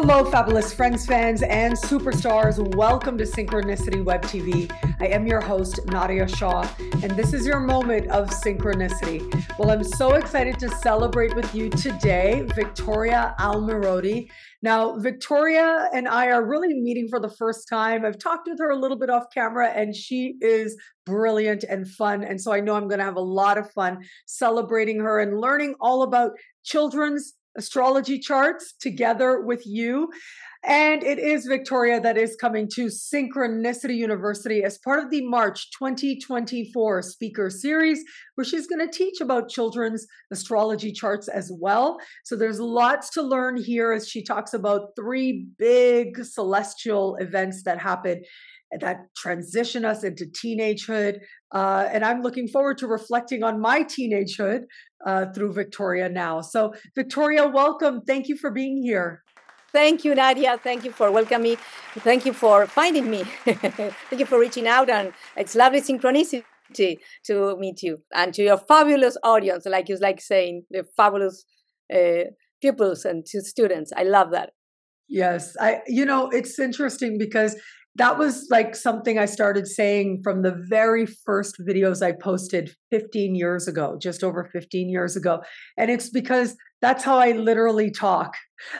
Hello, fabulous friends, fans, and superstars. Welcome to Synchronicity Web TV. I am your host, Nadiya Shah, and this is your moment of synchronicity. Well, I'm so excited to celebrate with you today, Victoria Almiroty. Now, Victoria and I are really meeting for the first time. I've talked with her a little bit off camera, and she is brilliant and fun. And so I know I'm going to have a lot of fun celebrating her and learning all about children's astrology charts together with you. And it is Victoria that is coming to Synchronicity University as part of the March 2024 speaker series, where she's going to teach about children's astrology charts as well. So there's lots to learn here as she talks about three big celestial events that happen that transition us into teenagehood. Uh, and I'm looking forward to reflecting on my teenagehood uh, through Victoria now. So, Victoria, welcome. Thank you for being here. Thank you, Nadiya. Thank you for welcoming me. Thank you for finding me. Thank you for reaching out. And it's lovely synchronicity to meet you and to your fabulous audience, like you like saying, the fabulous uh, pupils and to students. I love that. Yes, I. You know, it's interesting because that was like something I started saying from the very first videos I posted 15 years ago, just over 15 years ago. And it's because that's how I literally talk.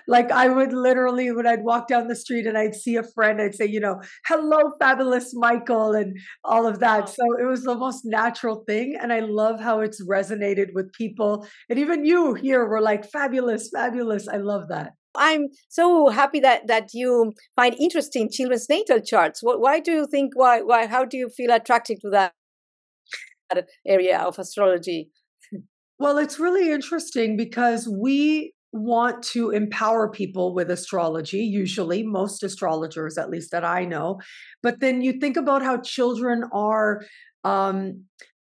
Like I would literally, when I'd walk down the street and I'd see a friend, I'd say, you know, hello, fabulous Michael, and all of that. So it was the most natural thing. And I love how it's resonated with people. And even you here were like, fabulous, fabulous. I love that. I'm so happy that that you find interesting children's natal charts. Why do you think? Why? Why? How do you feel attracted to that area of astrology? Well, it's really interesting because we want to empower people with astrology, usually, most astrologers, at least that I know. But then you think about how children are um,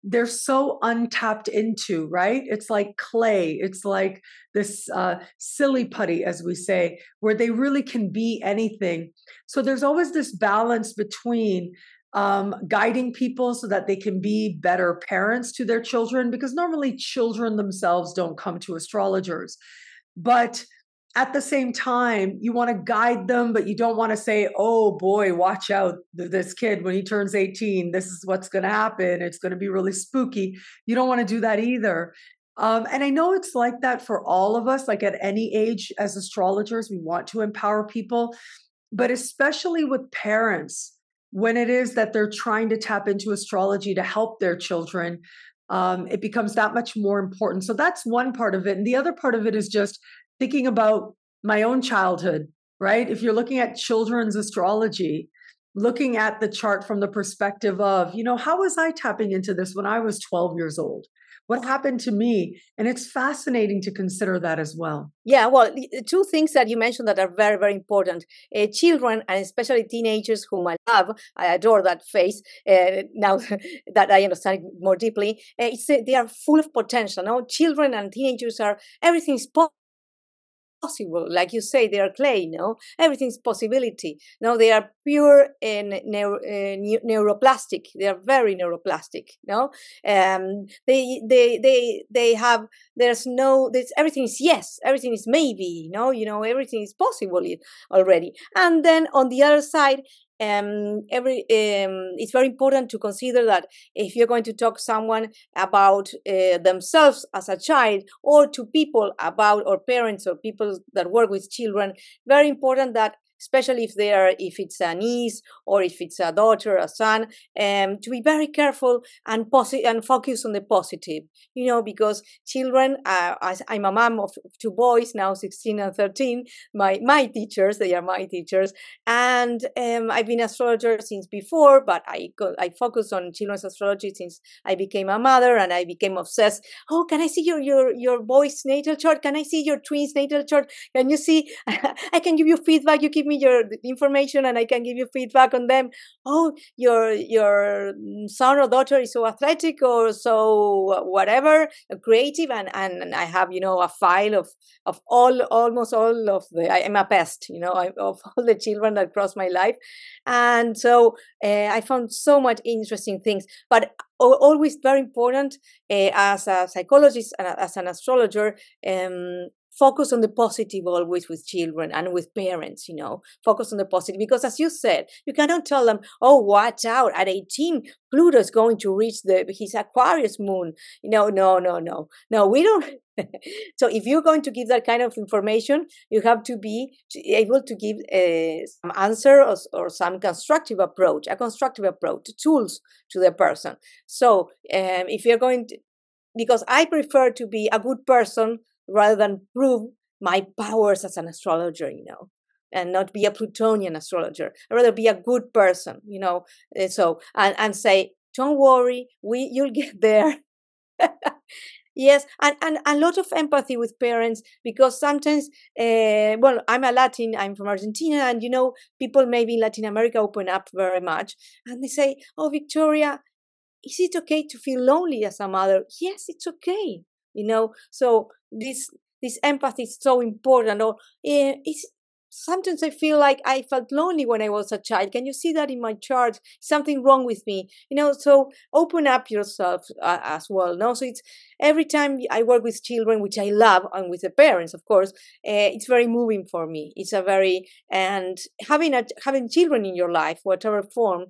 they're so untapped into, right? It's like clay. It's like this uh, silly putty, as we say, where they really can be anything. So there's always this balance between um, guiding people so that they can be better parents to their children, because normally children themselves don't come to astrologers. But at the same time, you want to guide them, but you don't want to say, oh boy, watch out. This kid, when he turns 18, this is what's going to happen. It's going to be really spooky. You don't want to do that either. Um, and I know it's like that for all of us, like at any age as astrologers, we want to empower people, but especially with parents, when it is that they're trying to tap into astrology to help their children, um, it becomes that much more important. So that's one part of it. And the other part of it is just thinking about my own childhood, right? If you're looking at children's astrology, looking at the chart from the perspective of, you know, how was I tapping into this when I was 12 years old? What happened to me? And it's fascinating to consider that as well. Yeah, well, two things that you mentioned that are very, very important. Uh, children, and especially teenagers, whom I love, I adore that face uh, now that I understand it more deeply. Uh, they are full of potential. No, children and teenagers are everything is possible possible. Like you say, they are clay, no? Everything's possibility. No, they are pure and neuro, uh, neuroplastic. They are very neuroplastic, no? Um, they, they, they, they have, there's no, there's, everything is yes, everything is maybe, no? You know, everything is possible already. And then on the other side, um, every um, it's very important to consider that if you're going to talk someone about uh, themselves as a child or to people about or parents or people that work with children very important that especially if they are if it's a niece or if it's a daughter a son um, to be very careful and posi- and focus on the positive you know because children uh, i'm a mom of two boys now 16 and 13 my my teachers they are my teachers and um, i've been astrologer since before but i i focus on children's astrology since i became a mother and i became obsessed. Oh can i see your your your boy's natal chart? Can i see your twins natal chart? Can you see i can give you feedback you give me your information and I can give you feedback on them. Oh, your your son or daughter is so athletic or so whatever, creative, and and I have you know a file of of all almost all of the I am a pest, you know, of all the children that cross my life, and so uh, I found so much interesting things. But always very important uh, as a psychologist and as an astrologer um, focus on the positive always with children and with parents you know focus on the positive because as you said you cannot tell them oh watch out at 18 pluto is going to reach the his aquarius moon. You know no no no no we don't so if you're going to give that kind of information you have to be able to give a, uh, some answer or, or some constructive approach a constructive approach tools to the person. So um, if you're going to because I prefer to be a good person rather than prove my powers as an astrologer, you know, and not be a Plutonian astrologer. I'd rather be a good person, you know. Eh, so and and say, don't worry, we you'll get there. yes, and, and a lot of empathy with parents because sometimes, uh, well, I'm a Latin, I'm from Argentina, and you know, people maybe in Latin America open up very much, and they say, "Oh, Victoria, is it okay to feel lonely as a mother?" Yes, it's okay you know? So this this empathy is so important or uh, it's sometimes i feel like i felt lonely when i was a child. Can you see that in my chart? Something wrong with me you know? So open up yourself uh, as well no? So it's every time i work with children which i love and with the parents of course uh, it's very moving for me. It's a very and having a having children in your life whatever form uh,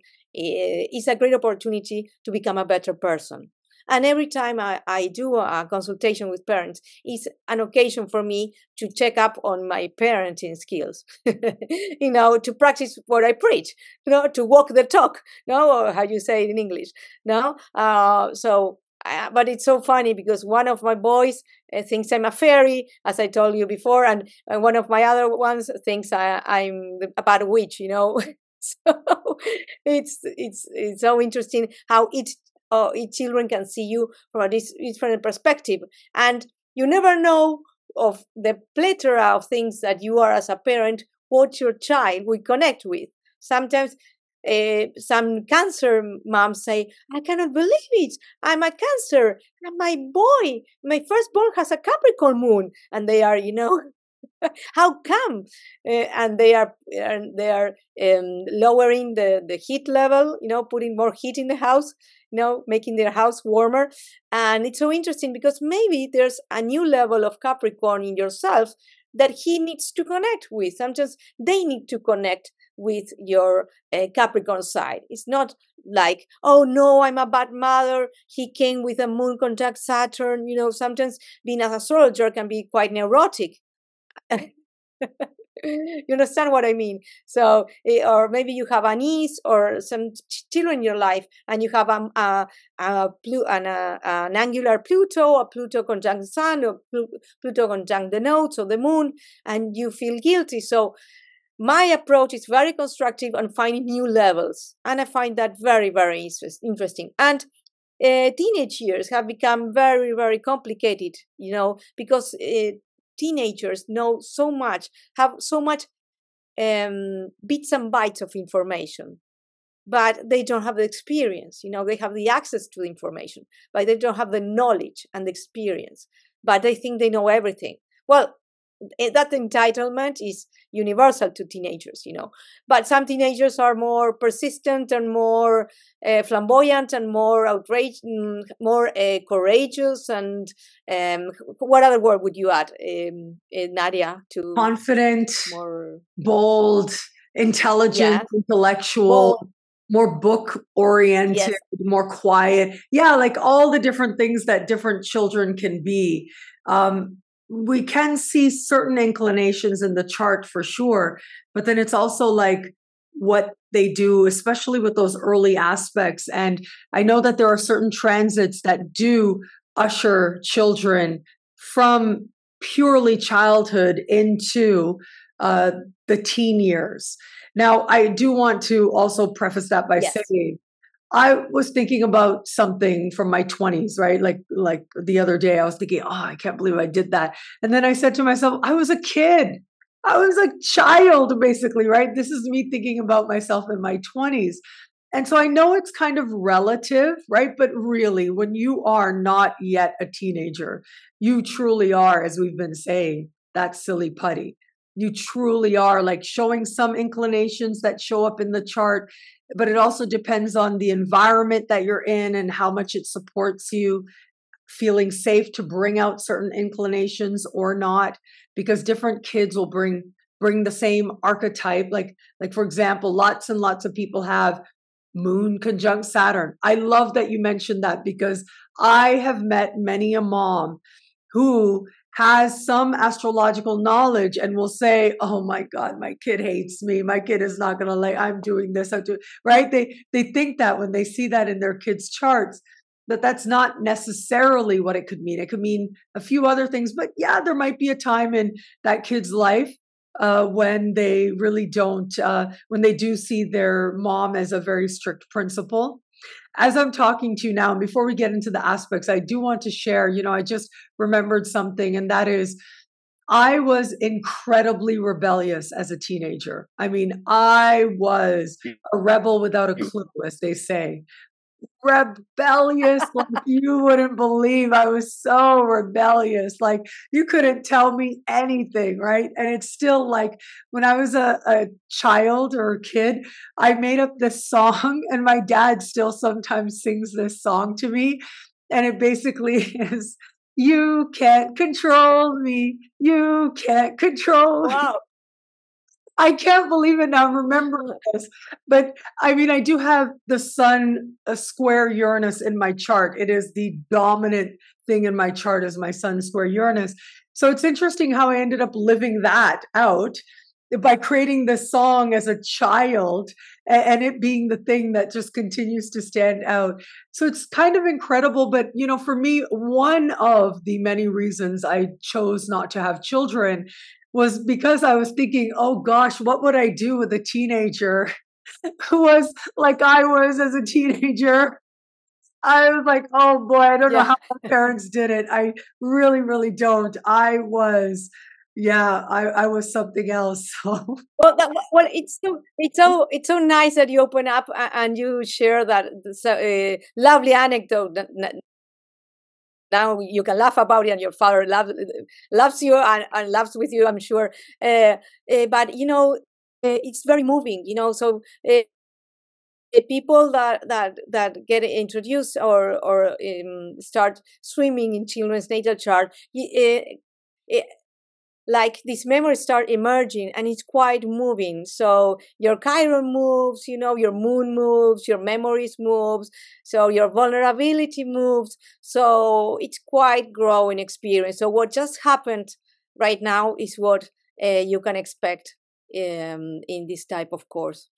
is a great opportunity to become a better person and every time I, I do a consultation with parents, it's an occasion for me to check up on my parenting skills, you know, to practice what I preach, you know, to walk the talk, no, or how you say it in English, no. Uh, so uh, but it's so funny because one of my boys uh, thinks I'm a fairy, as I told you before, and uh, one of my other ones thinks I, am a bad witch. You know, so it's it's it's so interesting how each uh, children can see you from a different perspective. And you never know of the plethora of things that you are as a parent what your child will connect with. Sometimes uh, some cancer moms say i cannot believe it. I'm a cancer. And my boy. My firstborn has a capricorn moon. And they are you know how come? Uh, and they are they are um, lowering the the heat level you know putting more heat in the house you know making their house warmer. And it's so interesting because maybe there's a new level of capricorn in yourself that he needs to connect with. Sometimes they need to connect with your uh, capricorn side. It's not like oh no i'm a bad mother. He came with a moon contact saturn you know sometimes being an astrologer can be quite neurotic you understand what I mean? So, eh, or maybe you have a niece or some children in your life, and you have um, a, a, an, a, an angular Pluto, a Pluto conjunct Sun, or Pluto conjunct the nodes or the Moon, and you feel guilty. So, my approach is very constructive on finding new levels, and I find that very, very interesting. And uh, teenage years have become very, very complicated, you know, because uh, teenagers know so much, have so much um, bits and bytes of information, but they don't have the experience. You know, they have the access to the information, but they don't have the knowledge and the experience. But they think they know everything. Well, that entitlement is universal to teenagers you know but some teenagers are more persistent and more uh, flamboyant and more outraged mm, more uh, courageous and um, what other word would you add um, nadiya to confident more bold intelligent intellectual bold. more book oriented yes. more quiet yeah like all the different things that different children can be um, we can see certain inclinations in the chart for sure, but then it's also like what they do, especially with those early aspects. And I know that there are certain transits that do usher children from purely childhood into uh, the teen years. Now, I do want to also preface that by yes. saying I was thinking about something from my 20s, right? Like like the other day I was thinking, "Oh, I can't believe I did that." And then I said to myself, "I was a kid. I was a child basically, right? This is me thinking about myself in my 20s." And so I know it's kind of relative, right? But really, when you are not yet a teenager, you truly are as we've been saying, that silly putty you truly are like showing some inclinations that show up in the chart but it also depends on the environment that you're in and how much it supports you feeling safe to bring out certain inclinations or not because different kids will bring bring the same archetype like like for example lots and lots of people have moon conjunct saturn. I love that you mentioned that because i have met many a mom who has some astrological knowledge and will say, "Oh my God, my kid hates me. My kid is not going to like. I'm doing this. I'm doing right." They they think that when they see that in their kids' charts, that that's not necessarily what it could mean. It could mean a few other things, but yeah, there might be a time in that kid's life uh, when they really don't, uh, when they do see their mom as a very strict principal as I'm talking to you now, and before we get into the aspects, I do want to share, you know, I just remembered something, and that is I was incredibly rebellious as a teenager. I mean, I was hmm. a rebel without a hmm. clue, as they say rebellious like you wouldn't believe. I was so rebellious. Like you couldn't tell me anything, right? And it's still like when I was a, a child or a kid, I made up this song, and my dad still sometimes sings this song to me. And it basically is you can't control me. You can't control wow. I can't believe it now. I'm remembering this. But I mean, I do have the sun a square Uranus in my chart. It is the dominant thing in my chart is my sun square Uranus. So it's interesting how I ended up living that out by creating this song as a child and it being the thing that just continues to stand out. So it's kind of incredible. But, you know, for me, one of the many reasons I chose not to have children was because I was thinking, oh gosh, what would I do with a teenager who was like I was as a teenager? I was like, oh boy, I don't yeah. know how my parents did it. I really, really don't. I was, yeah, I, I was something else. Well, that, well, it's so it's so it's so nice that you open up and you share that uh, lovely anecdote now you can laugh about it and your father loves loves you and, and loves with you i'm sure. Uh, uh, but you know uh, it's very moving you know so people that that that get introduced or or um, start swimming in children's natal chart like these memories start emerging and it's quite moving. So your chiron moves you know your moon moves your memories moves so your vulnerability moves. So it's quite growing experience. So what just happened right now is what uh, you can expect um, in this type of course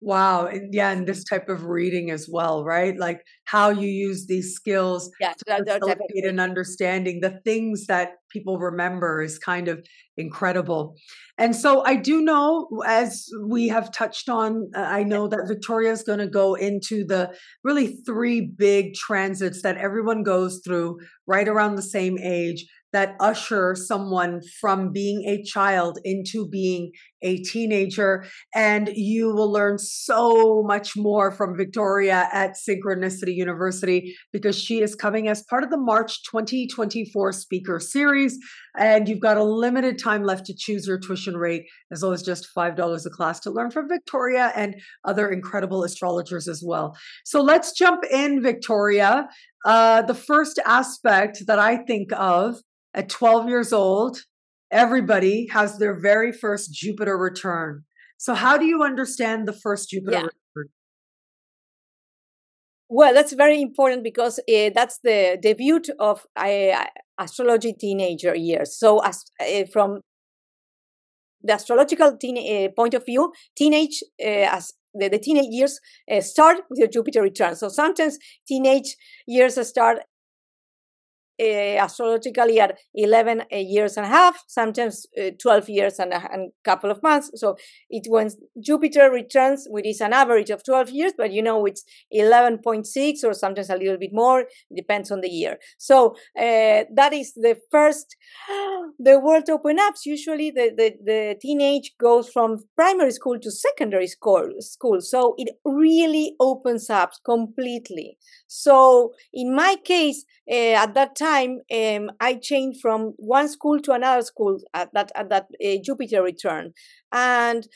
Wow. And yeah, and this type of reading as well, right? Like how you use these skills yeah, to facilitate an understanding. The things that people remember is kind of incredible. And so I do know, as we have touched on, uh, I know that Victoria is going to go into the really three big transits that everyone goes through right around the same age that usher someone from being a child into being a teenager. And you will learn so much more from Victoria at Synchronicity University because she is coming as part of the March 2024 speaker series. And you've got a limited time left to choose your tuition rate as low as just $5 a class to learn from Victoria and other incredible astrologers as well. So let's jump in, Victoria. Uh, the first aspect that I think of at 12 years old, everybody has their very first Jupiter return. So, how do you understand the first Jupiter yeah. return? Well, that's very important because uh, that's the debut of uh, astrology teenager years. So, as uh, from the astrological teen, point of view, teenage as the, the, teenage years start with the Jupiter return. So sometimes teenage years start uh, astrologically at 11 uh, years and a half, sometimes uh, 12 years and a and couple of months. So it when Jupiter returns, which is an average of 12 years, but you know it's 11.6 or sometimes a little bit more, depends on the year. So uh, that is the first, the world opens up. Usually the, the, the teenage goes from primary school to secondary school, school. So it really opens up completely. So in my case, at that time, um, I changed from one school to another school at that at that uh, Jupiter return, and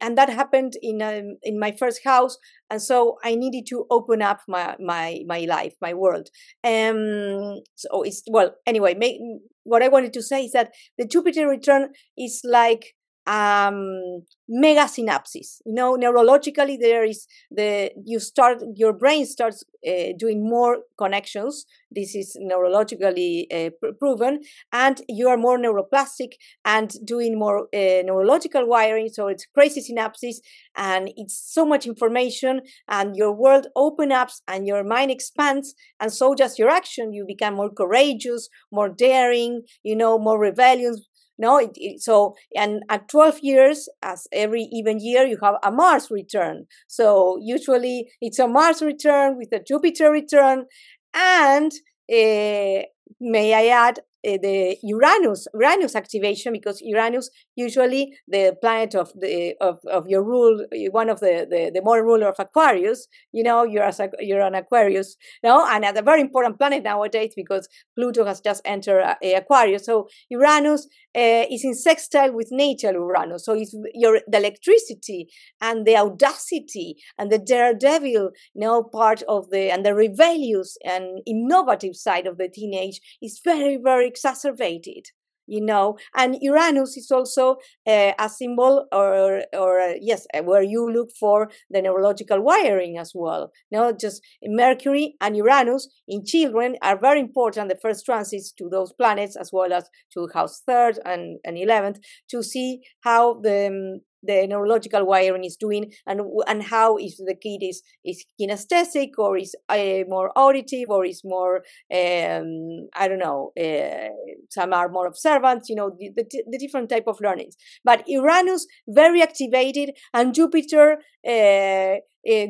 and that happened in um, in my first house and so i needed to open up my my my life my world. Um so it's well anyway make, what i wanted to say is that the jupiter return is like um, mega synapses. You know, neurologically, there is the you start your brain starts uh, doing more connections. This is neurologically uh, pr- proven, and you are more neuroplastic and doing more uh, neurological wiring. So it's crazy synapses, and it's so much information, and your world opens up, and your mind expands, and so does your action. You become more courageous, more daring. You know, more rebellious, no it, it, so and at 12 years as every even year you have a mars return. So usually it's a mars return with a jupiter return. And uh, may i add the Uranus Uranus activation because Uranus usually the planet of the of, of your rule one of the, the the more ruler of Aquarius you know you're a, you're an Aquarius no and a very important planet nowadays because Pluto has just entered uh, Aquarius. So Uranus uh, is in sextile with natal Uranus. So it's your the electricity and the audacity and the daredevil you know part of the and the rebellious and innovative side of the teenage is very very exacerbated you know? And uranus is also uh, a symbol or or uh, yes uh, where you look for the neurological wiring as well no? Just mercury and uranus in children are very important the first transits to those planets as well as to house third and, and 11th to see how the um, the neurological wiring is doing and and how if the kid is is kinesthetic or is uh, more auditive or is more um, I don't know uh, some are more observant you know the, the, the, different type of learnings. But Uranus very activated and Jupiter uh,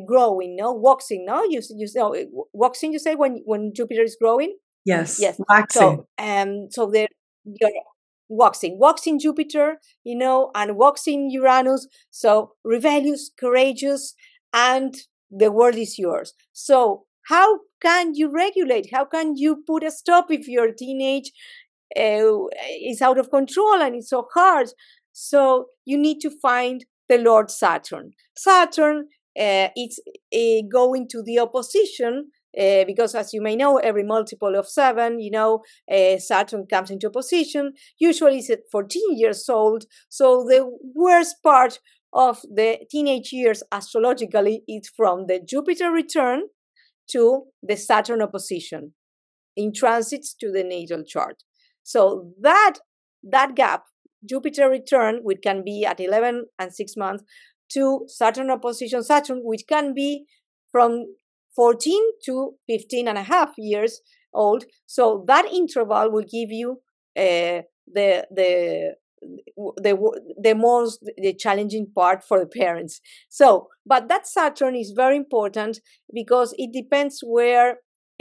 growing no? Waxing no? You you know waxing you say when when Jupiter is growing? Yes yes. waxing. So um so the your waxing, waxing Jupiter, you know, and waxing Uranus. So rebellious, courageous, and the world is yours. So how can you regulate? How can you put a stop if your teenage uh, is out of control and it's so hard? So you need to find the Lord Saturn. Saturn uh, it's uh, going to the opposition uh, because as you may know, every multiple of seven, you know, uh, Saturn comes into opposition. Usually it's at 14 years old. So the worst part of the teenage years astrologically is from the Jupiter return to the Saturn opposition in transits to the natal chart. So that that gap, Jupiter return, which can be at 11 and 6 months, to Saturn opposition Saturn, which can be from 14 to 15 and a half years old. So that interval will give you uh, the the the the most the challenging part for the parents so but that saturn is very important because it depends where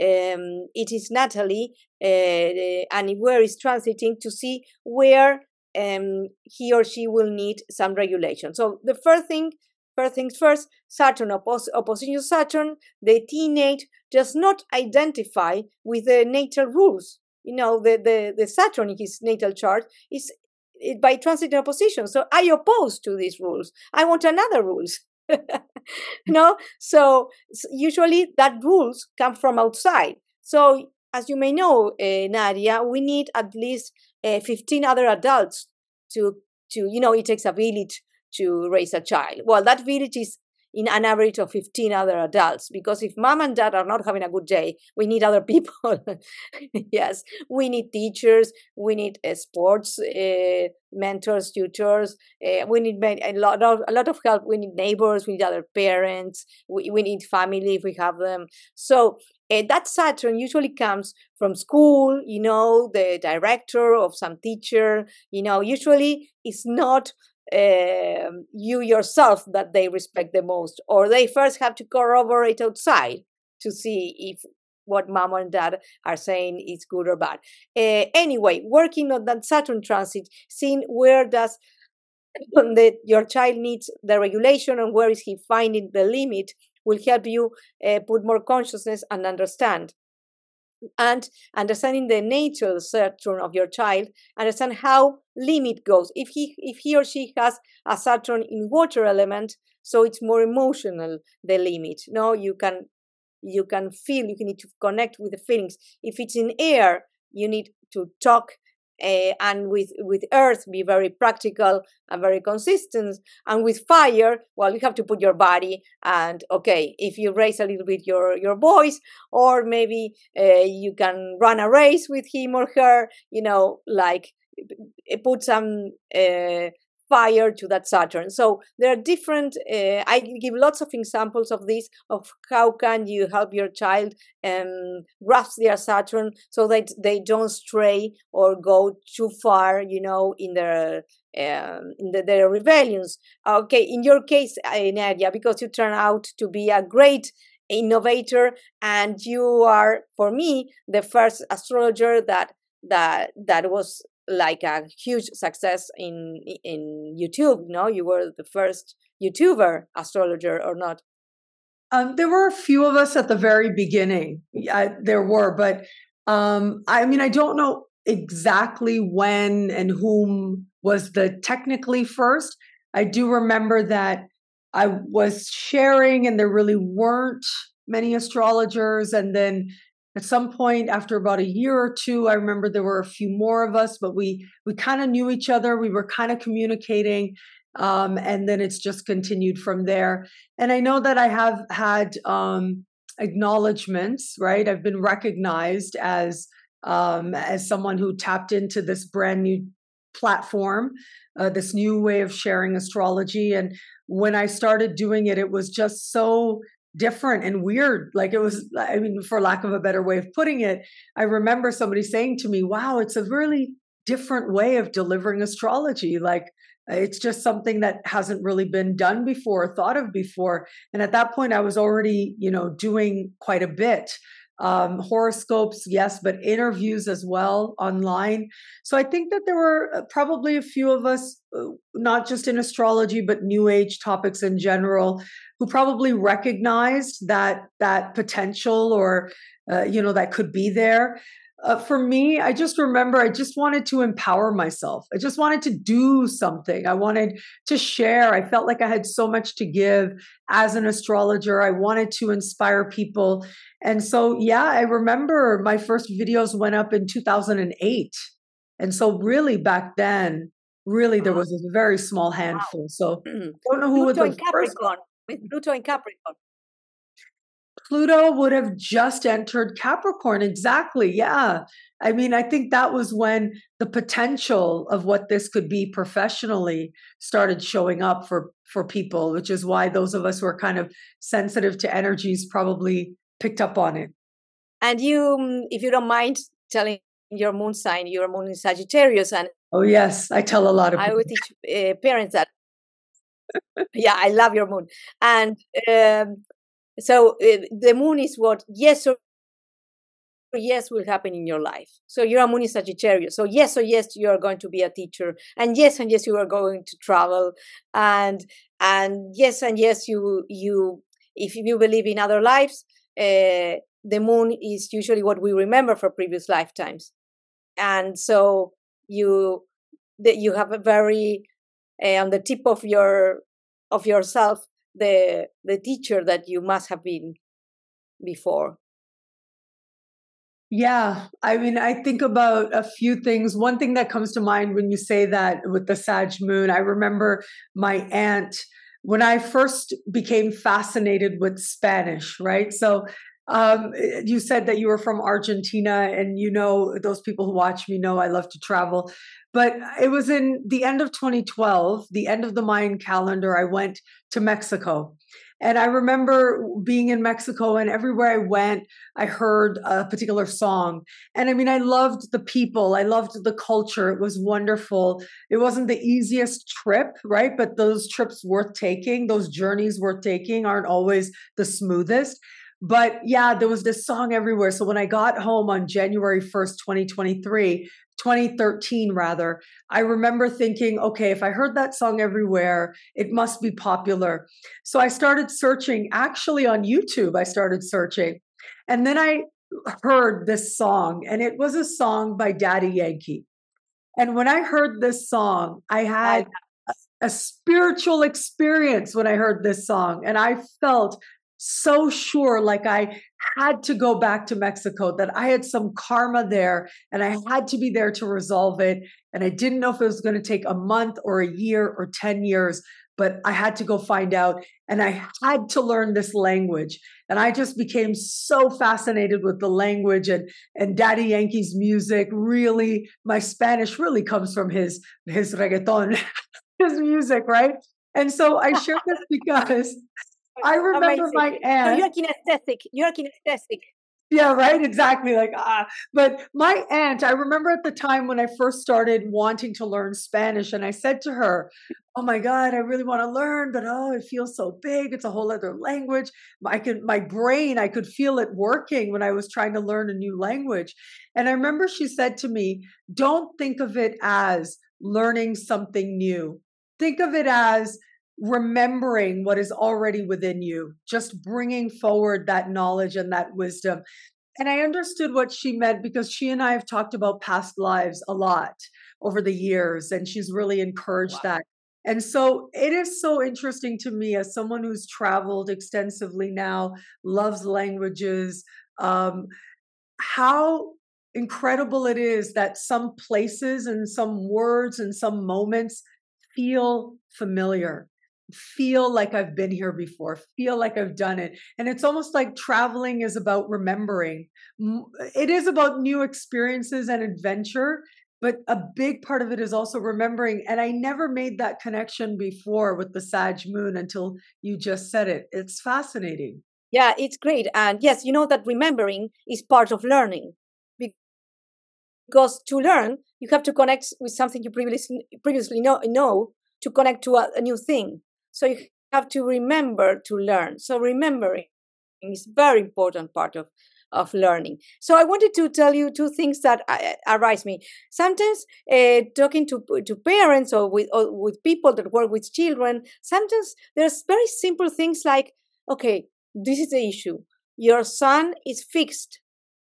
um, it is natally uh, and where is transiting to see where um, he or she will need some regulation so the first thing First things first, Saturn oppos- opposition Saturn, the teenage does not identify with the natal rules. You know, the, the, the Saturn in his natal chart is it, by transit opposition. So I oppose to these rules. I want another rules. no, so usually that rules come from outside. So as you may know, uh, Nadiya, we need at least uh, 15 other adults to to you know it takes a village to raise a child. Well, that village is in an average of 15 other adults because if mom and dad are not having a good day we need other people. Yes we need teachers we need uh, sports uh, mentors tutors uh, we need a lot of a lot of help. We need neighbors we need other parents we, we need family if we have them. So that saturn usually comes from school you know the director of some teacher you know usually it's not uh, you yourself that they respect the most, or they first have to corroborate outside to see if what mom and dad are saying is good or bad. Uh, anyway, working on that Saturn transit, seeing where does the, your child needs the regulation and where is he finding the limit will help you uh, put more consciousness and understand and understanding the natural Saturn of your child, understand how limit goes. If he if he or she has a Saturn in water element, so it's more emotional the limit. No, you can you can feel. You need to connect with the feelings. If it's in air, you need to talk uh, and with with earth be very practical and very consistent. And with fire well you have to put your body and okay if you raise a little bit your your voice or maybe uh, you can run a race with him or her you know like put some uh, fire to that Saturn. So there are different. Uh, I give lots of examples of this of how can you help your child um, grasp their Saturn so that they don't stray or go too far, you know, in their um, in the, their rebellions. Okay, in your case, uh, Nadiya, because you turn out to be a great innovator and you are for me the first astrologer that that that was like a huge success in in YouTube. No, you were the first YouTuber astrologer, or not? Um, there were a few of us at the very beginning. I, there were, but um, I mean, I don't know exactly when and whom was the technically first. I do remember that I was sharing, and there really weren't many astrologers, and then at some point after about a year or two i remember there were a few more of us but we we kind of knew each other. We were kind of communicating um, and then it's just continued from there. And i know that i have had um, acknowledgments right? I've been recognized as um, as someone who tapped into this brand new platform uh, this new way of sharing astrology. And when i started doing it it was just so different and weird. Like it was, I mean, for lack of a better way of putting it, I remember somebody saying to me, wow, it's a really different way of delivering astrology. Like it's just something that hasn't really been done before, thought of before. And at that point, I was already, you know, doing quite a bit um, horoscopes, yes, but interviews as well online. So I think that there were uh, probably a few of us, uh, not just in astrology, but New Age topics in general, who probably recognized that that potential or uh, you know that could be there uh, for me, I just remember I just wanted to empower myself. I just wanted to do something. I wanted to share. I felt like I had so much to give as an astrologer. I wanted to inspire people. And so, yeah, I remember my first videos went up in 2008. And so, really, back then, really, there was a very small handful. So, I don't know who Pluto was the first. With Pluto and Capricorn. Pluto would have just entered Capricorn. Exactly. Yeah. I mean, I think that was when the potential of what this could be professionally started showing up for for people, which is why those of us who are kind of sensitive to energies probably picked up on it. And you, mm, if you don't mind telling your moon sign, your moon is Sagittarius, and oh yes, I tell a lot of. I would teach uh, parents that. yeah, I love your moon, and um, so uh, the moon is what yes or yes will happen in your life. So you're a moon in Sagittarius. So yes or yes you are going to be a teacher, and yes and yes you are going to travel, and and yes and yes you you if you believe in other lives, uh, the moon is usually what we remember for previous lifetimes, and so you that you have a very uh, on the tip of your of yourself the the teacher that you must have been before. Yeah i mean i think about a few things. One thing that comes to mind when you say that with the sag moon i remember my aunt when i first became fascinated with spanish right? So um, you said that you were from Argentina, and you know those people who watch me know I love to travel. But it was in the end of 2012, the end of the Mayan calendar. I went to Mexico, and I remember being in Mexico, and everywhere I went, I heard a particular song. And I mean, I loved the people, I loved the culture. It was wonderful. It wasn't the easiest trip, right? But those trips worth taking, those journeys worth taking, aren't always the smoothest. But yeah, there was this song everywhere. So when I got home on January 1st, 2023, 2013 rather, I remember thinking, okay, if I heard that song everywhere, it must be popular. So I started searching, actually on YouTube, I started searching. And then I heard this song, and it was a song by Daddy Yankee. And when I heard this song, I had a spiritual experience when I heard this song. And I felt so sure like I had to go back to Mexico, that I had some karma there and I had to be there to resolve it. And I didn't know if it was going to take a month or a year or 10 years, but I had to go find out. And I had to learn this language. And I just became so fascinated with the language and, and Daddy Yankee's music. Really, my Spanish really comes from his, his reggaeton, his music, right? And so I share this because I remember Amazing. my aunt. So you're kinesthetic. You're kinesthetic. Yeah, right. Exactly. Like, ah, but my aunt, I remember at the time when I first started wanting to learn Spanish, and I said to her, "Oh my God, I really want to learn, but oh, it feels so big. It's a whole other language. I could, my brain, I could feel it working when I was trying to learn a new language." And I remember she said to me, "Don't think of it as learning something new. Think of it as remembering what is already within you, just bringing forward that knowledge and that wisdom. And I understood what she meant because she and I have talked about past lives a lot over the years, and she's really encouraged wow. that. And so it is so interesting to me as someone who's traveled extensively now, loves languages, um, how incredible it is that some places and some words and some moments feel familiar feel like I've been here before, feel like I've done it. And it's almost like traveling is about remembering. It is about new experiences and adventure, but a big part of it is also remembering. And I never made that connection before with the Sag moon until you just said it. It's fascinating. Yeah, it's great. And yes, you know that remembering is part of learning. Because to learn, you have to connect with something you previously previously know, know to connect to a, a new thing. So you have to remember to learn. So remembering is very important part of of learning. So I wanted to tell you two things that uh, arise me. Sometimes uh, talking to to parents or with or with people that work with children, sometimes there's very simple things like, okay, this is the issue. Your son is fixed,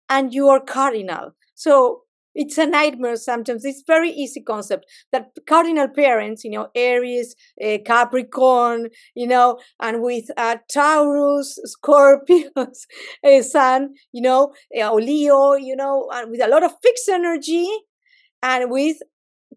and you are cardinal. So it's a nightmare sometimes. It's very easy concept that cardinal parents, you know, Aries, uh, Capricorn, you know, and with uh, Taurus, Scorpios, uh, Sun, you know, uh, Leo, you know, and with a lot of fixed energy, and with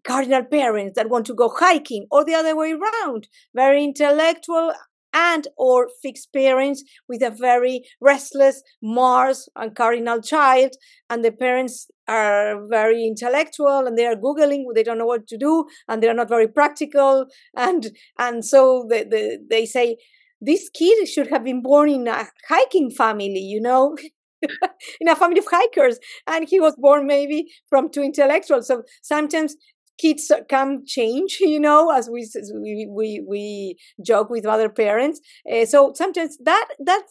cardinal parents that want to go hiking or the other way around, very intellectual and or fixed parents with a very restless mars and cardinal child and the parents are very intellectual and they are googling they don't know what to do and they're not very practical and and so they, they, they say this kid should have been born in a hiking family you know in a family of hikers. And he was born maybe from two intellectuals. So sometimes kids can change you know as we we we, we joke with other parents. Uh, so sometimes that that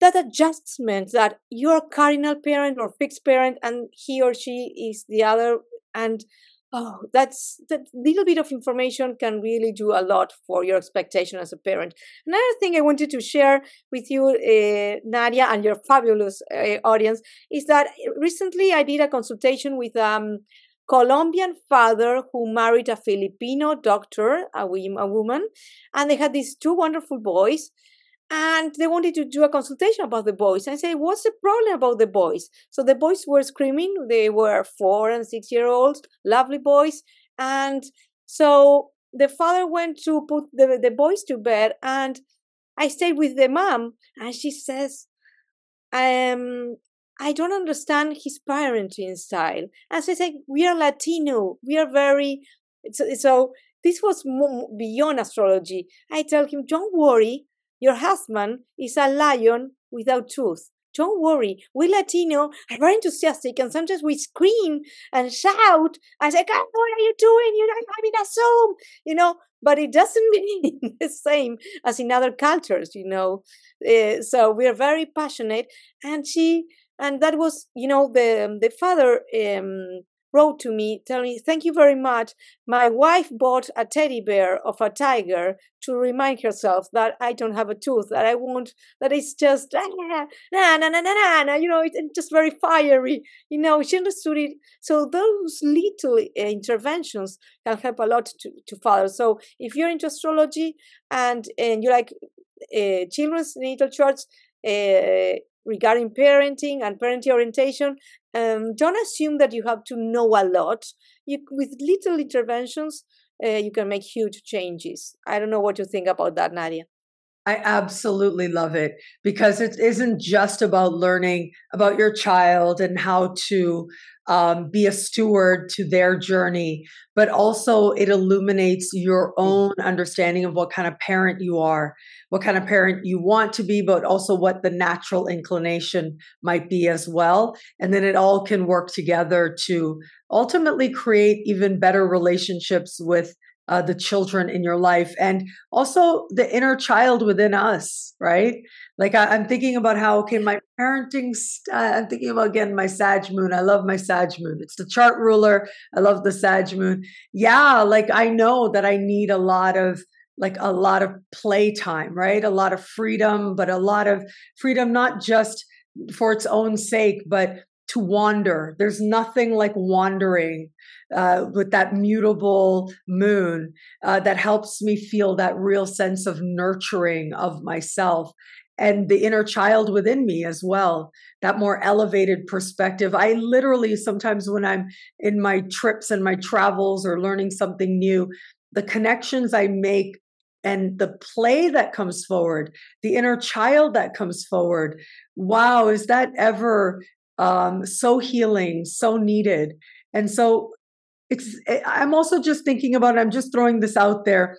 that adjustment that you're a cardinal parent or fixed parent and he or she is the other and oh that's that little bit of information can really do a lot for your expectation as a parent. Another thing i wanted to share with you uh, nadiya and your fabulous uh, audience is that recently i did a consultation with um Colombian father who married a Filipino doctor, a, woman, and they had these two wonderful boys. And they wanted to do a consultation about the boys. And say, What's the problem about the boys? So the boys were screaming. They were four and six year olds, lovely boys. And so the father went to put the, the boys to bed. And I stayed with the mom. And she says, um, I don't understand his parenting style. As I say, we are Latino. We are very so. so this was beyond astrology. I tell him, don't worry. Your husband is a lion without tooth. Don't worry. We Latino are very enthusiastic and sometimes we scream and shout. I say, God, what are you doing? You're not having a Zoom, you know, but it doesn't mean the same as in other cultures, you know. Uh, so we are very passionate. And she and that was you know the the father um, wrote to me telling me, Thank you very much. My wife bought a teddy bear of a tiger to remind herself that I don't have a tooth, that I won't, that it's just, ah, na, na, na, na, na, you know, it's just very fiery. You know, she understood it. So those little uh, interventions can help a lot to, to fathers. So if you're into astrology and, and you like uh, children's natal charts, uh, regarding parenting and parenting orientation, um, don't assume that you have to know a lot. You, with little interventions, uh, you can make huge changes. I don't know what you think about that, Nadiya. I absolutely love it because it isn't just about learning about your child and how to um, be a steward to their journey, but also it illuminates your own understanding of what kind of parent you are, what kind of parent you want to be, but also what the natural inclination might be as well. And then it all can work together to ultimately create even better relationships with uh, the children in your life and also the inner child within us, right? Like I, am thinking about how, okay, my parenting, st- I'm thinking about again my Sag moon. I love my Sag moon. It's the chart ruler. I love the Sag moon. Yeah, like I know that I need a lot of like a lot of playtime, right? A lot of freedom, but a lot of freedom, not just for its own sake, but to wander. There's nothing like wandering uh, with that mutable moon uh, that helps me feel that real sense of nurturing of myself and the inner child within me as well that more elevated perspective. I literally sometimes when i'm in my trips and my travels or learning something new the connections i make and the play that comes forward the inner child that comes forward wow is that ever um, so healing so needed. And so it's eh, i'm also just thinking about i'm just throwing this out there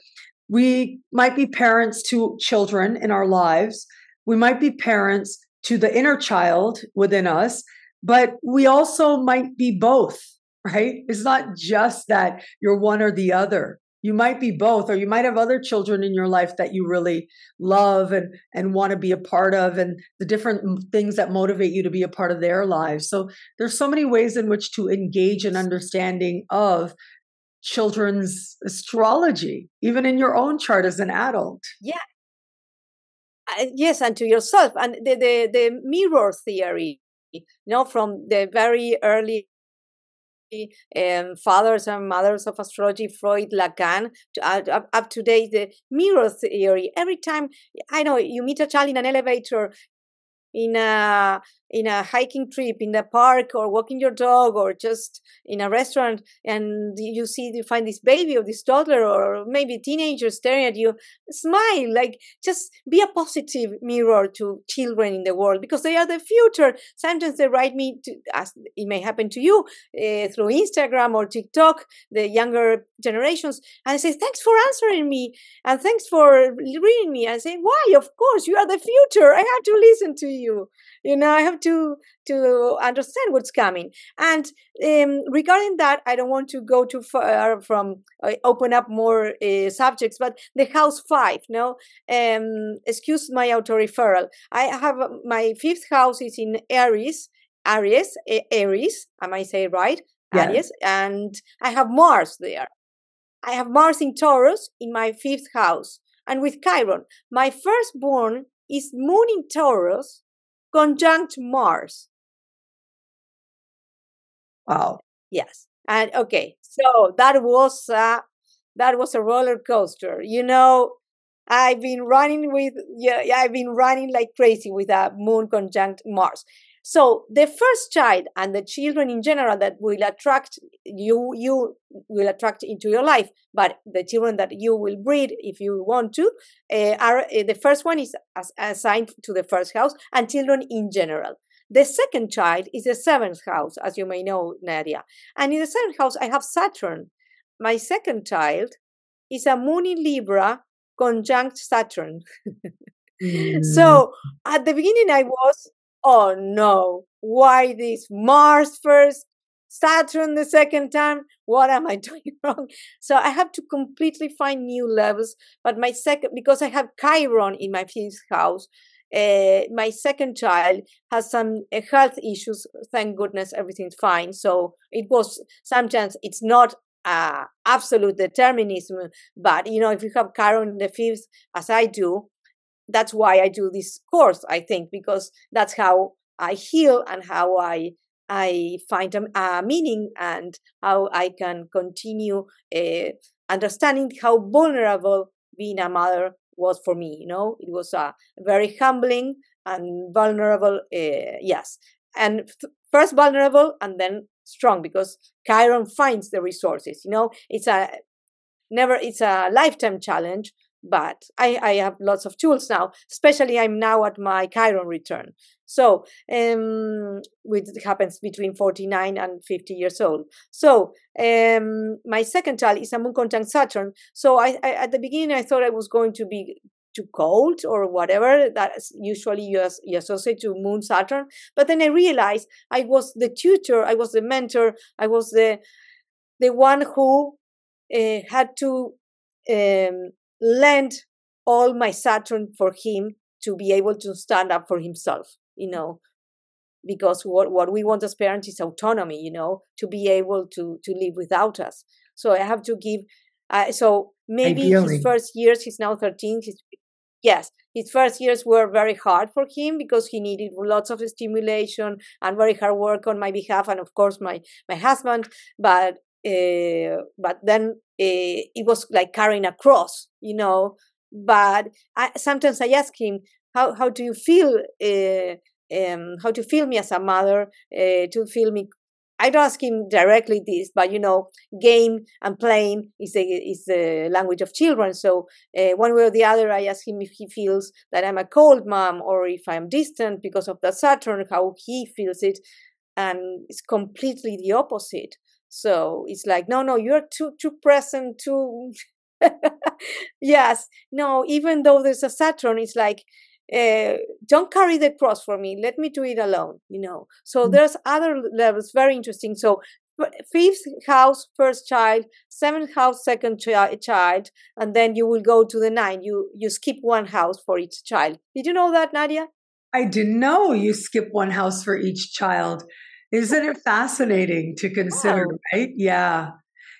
we might be parents to children in our lives we might be parents to the inner child within us, but we also might be both, right? It's not just that you're one or the other. You might be both, or you might have other children in your life that you really love and, and want to be a part of, and the different things that motivate you to be a part of their lives. So there's so many ways in which to engage in understanding of children's astrology, even in your own chart as an adult. Yeah, uh, yes, and to yourself. And the, the, the mirror theory, you know, from the very early um, fathers and mothers of astrology, Freud, Lacan, to, uh, up, up to date, the mirror theory. Every time, I know, you meet a child in an elevator, in a in a hiking trip in the park or walking your dog or just in a restaurant and you see you find this baby or this toddler or maybe teenager staring at you smile like just be a positive mirror to children in the world because they are the future. Sometimes they write me to as it may happen to you uh, through instagram or tiktok the younger generations and i say thanks for answering me and thanks for reading me. I say why? Of course you are the future. I have to listen to you you. Know i have to to understand what's coming. And um, regarding that i don't want to go too far from uh, open up more uh, subjects but the house five no? Um, excuse my auto referral i have my fifth house is in aries aries aries am i might say right? Yes. aries and i have mars there. I have mars in taurus in my fifth house and with chiron. My firstborn is moon in taurus conjunct Mars. Wow. Yes. And okay, so that was uh, that was a roller coaster. You know, I've been running with yeah, I've been running like crazy with a moon conjunct Mars. So the first child and the children in general that will attract you, you will attract into your life. But the children that you will breed, if you want to, uh, are uh, the first one is as, assigned to the first house, and children in general. The second child is the seventh house, as you may know, Nadiya. And in the seventh house, I have Saturn. My second child is a moon in Libra conjunct Saturn. mm. So at the beginning, I was oh no, why this Mars first, Saturn the second time? What am I doing wrong? So I have to completely find new levels. But my second, because I have Chiron in my fifth house, uh, my second child has some uh, health issues. Thank goodness, everything's fine. So it was sometimes it's not uh, absolute determinism, but you know, if you have Chiron in the fifth, as I do, that's why I do this course. I think because that's how I heal and how I I find a, a meaning and how I can continue uh, understanding how vulnerable being a mother was for me. You know, it was a very humbling and vulnerable. Uh, yes, and first vulnerable and then strong because Chiron finds the resources. You know, it's a never. It's a lifetime challenge. But I, I have lots of tools now, especially I'm now at my Chiron return. So, um, which happens between 49 and 50 years old. So, um, my second child is a moon conjunct Saturn. So, I, I, at the beginning, I thought I was going to be too cold or whatever that usually you, as, you associate to moon Saturn. But then I realized I was the tutor, I was the mentor, I was the the one who uh, had to um, lend all my Saturn for him to be able to stand up for himself you know because what, what we want as parents is autonomy you know to be able to to live without us so i have to give uh, so maybe Ideally. his first years he's now 13 he's, yes his first years were very hard for him because he needed lots of stimulation and very hard work on my behalf and of course my my husband but but then uh, it was like carrying a cross you know but I, sometimes i ask him how how do you feel um, how to feel me as a mother uh, to feel me I don't ask him directly this, but you know, game and playing is the is the language of children. So uh, one way or the other, I ask him if he feels that I'm a cold mom or if I'm distant because of the Saturn, how he feels it, and it's completely the opposite. So it's like, no, no, you're too too present, too. yes, no. Even though there's a Saturn, it's like uh, don't carry the cross for me let me do it alone you know so mm-hmm. there's other levels very interesting so fifth house first child seventh house second chi- child and then you will go to the nine you you skip one house for each child did you know that nadiya i didn't know you skip one house for each child isn't it fascinating to consider wow. right yeah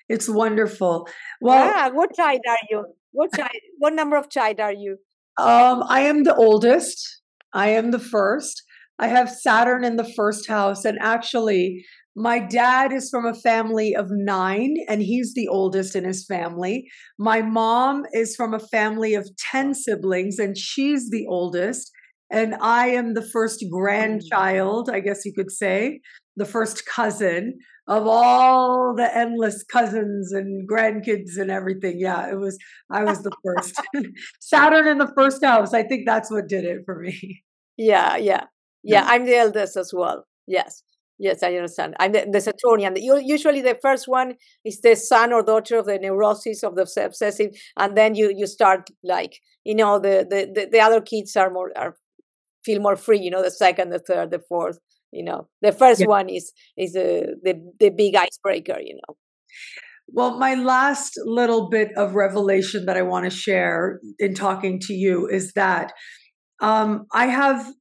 it's wonderful well yeah, what child are you what child what number of child are you um, I am the oldest. I am the first. I have Saturn in the first house. And actually, my dad is from a family of nine, and he's the oldest in his family. My mom is from a family of 10 siblings, and she's the oldest. And I am the first mm. grandchild, I guess you could say, the first cousin of all the endless cousins and grandkids and everything. Yeah, it was, I was the first. Saturn in the first house. I think that's what did it for me. Yeah, yeah. Yeah, I'm the eldest as well. Yes. Yes, I understand. I'm the, the Saturnian. Usually, the first one is the son or daughter of the neurosis of the obsessive, and then you you start like you know the the the, the other kids are more are feel more free. You know, the second, the third, the fourth you know the first yeah. one is is uh, the the big icebreaker you know well my last little bit of revelation that i want to share in talking to you is that um, i have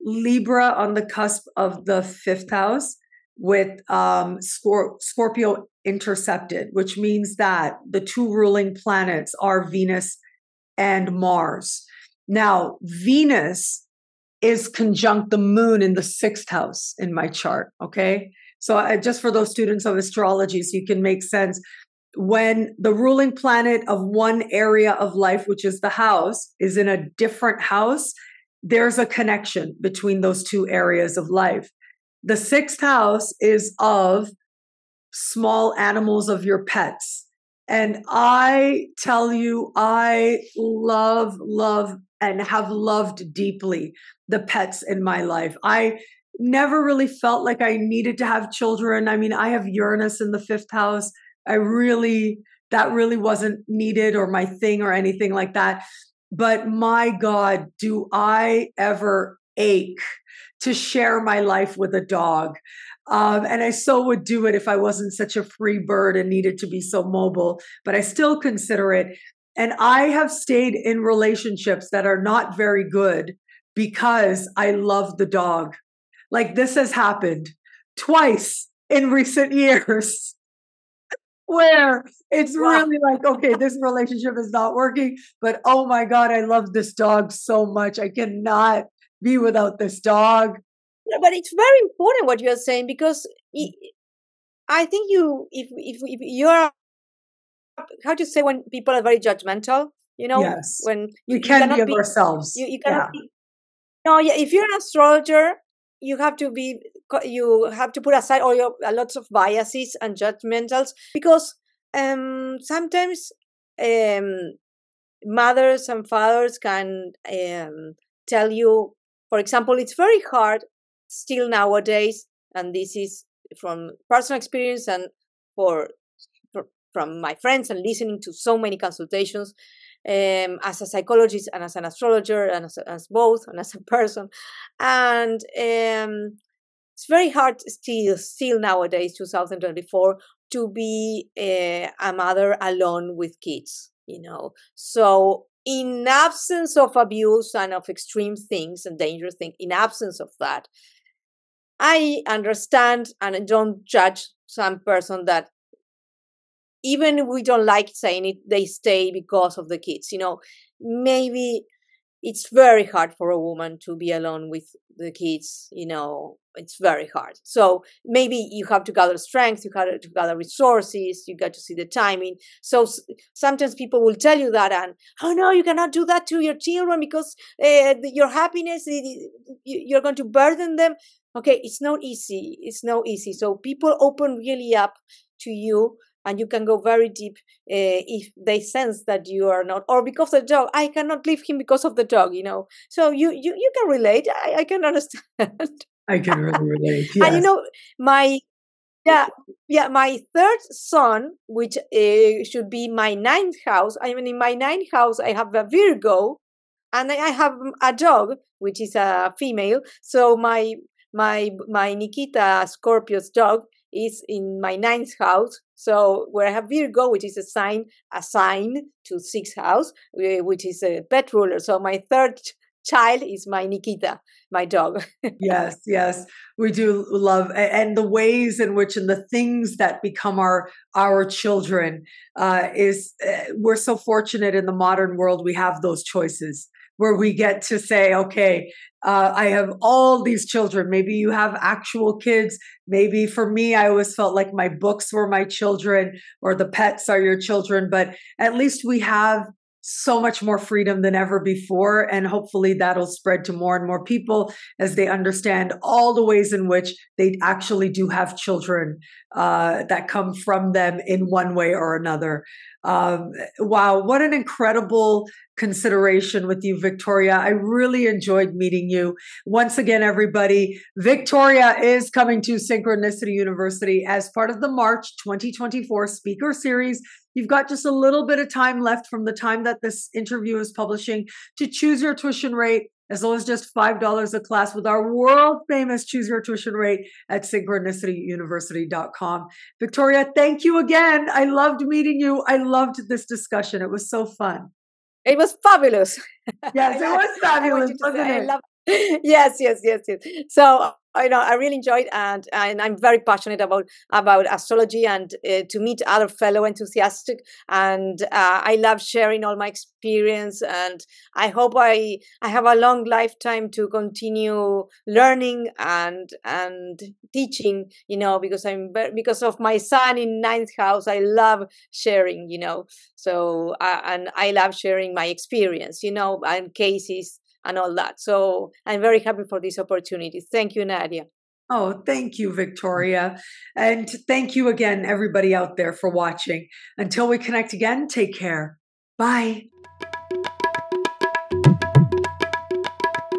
libra on the cusp of the fifth house with um, Scor- scorpio intercepted which means that the two ruling planets are venus and mars now venus is conjunct the moon in the sixth house in my chart. Okay. So, I, just for those students of astrology, so you can make sense, when the ruling planet of one area of life, which is the house, is in a different house, there's a connection between those two areas of life. The sixth house is of small animals of your pets. And I tell you, I love, love, and have loved deeply the pets in my life. I never really felt like I needed to have children. I mean, I have Uranus in the fifth house. I really, that really wasn't needed or my thing or anything like that. But my God, do I ever ache to share my life with a dog? Um, and I so would do it if I wasn't such a free bird and needed to be so mobile, but I still consider it. And I have stayed in relationships that are not very good because I love the dog. Like this has happened twice in recent years where it's really like, okay, this relationship is not working, but oh my God, I love this dog so much. I cannot be without this dog. But it's very important what you're saying because I think you, if, if, if you're, how do you say when people are very judgmental, you know, yes. when we can be of be, ourselves. You, you cannot yeah. be, no, yeah, if you're an astrologer, you have to be you have to put aside all your lots of biases and judgmentals because um, sometimes um, mothers and fathers can um, tell you for example it's very hard still nowadays and this is from personal experience and for from my friends and listening to so many consultations um, as a psychologist and as an astrologer and as, as both and as a person. And um, it's very hard still still nowadays 2024 to be a, a mother alone with kids you know? So in absence of abuse and of extreme things and dangerous things in absence of that i understand and I don't judge some person that even if we don't like saying it, they stay because of the kids. You know, maybe it's very hard for a woman to be alone with the kids. You know, it's very hard. So maybe you have to gather strength, you have to gather resources, you got to see the timing. So sometimes people will tell you that, and oh no, you cannot do that to your children because uh, your happiness, you're going to burden them. Okay, it's not easy. It's not easy. So people open really up to you and you can go very deep uh, if they sense that you are not or because the dog i cannot leave him because of the dog you know? So you you, you can relate I, I can understand. I can really relate yes. and you know my yeah yeah my third son which uh, should be my ninth house i mean in my ninth house i have a virgo and i have a dog which is a female. So my my my nikita scorpio's dog is in my ninth house. So where I have Virgo, which is a sign assigned to sixth house, which is a pet ruler. So my third child is my Nikita, my dog. yes, yes, we do love and the ways in which and the things that become our our children uh, is uh, we're so fortunate in the modern world we have those choices where we get to say, okay, uh, I have all these children. Maybe you have actual kids. Maybe for me, I always felt like my books were my children or the pets are your children. But at least we have so much more freedom than ever before. And hopefully that'll spread to more and more people as they understand all the ways in which they actually do have children uh, that come from them in one way or another. Um, wow, what an incredible consideration with you, Victoria. I really enjoyed meeting you. Once again, everybody, Victoria is coming to Synchronicity University as part of the March 2024 speaker series. You've got just a little bit of time left from the time that this interview is publishing to choose your tuition rate as low as just $5 a class with our world famous choose your tuition rate at synchronicityuniversity.com. Victoria, thank you again. I loved meeting you. I loved this discussion. It was so fun. It was fabulous. Yes, it was fabulous, wasn't it? Love- yes, yes, yes, yes. So I know I really enjoyed and and I'm very passionate about about astrology and uh, to meet other fellow enthusiastic and uh, I love sharing all my experience and I hope I I have a long lifetime to continue learning and and teaching you know because I'm because of my sun in ninth house I love sharing you know. So uh, and I love sharing my experience you know and cases and all that. So I'm very happy for this opportunity. Thank you, Nadiya. Oh, thank you, Victoria. And thank you again, everybody out there, for watching. Until we connect again, take care. Bye.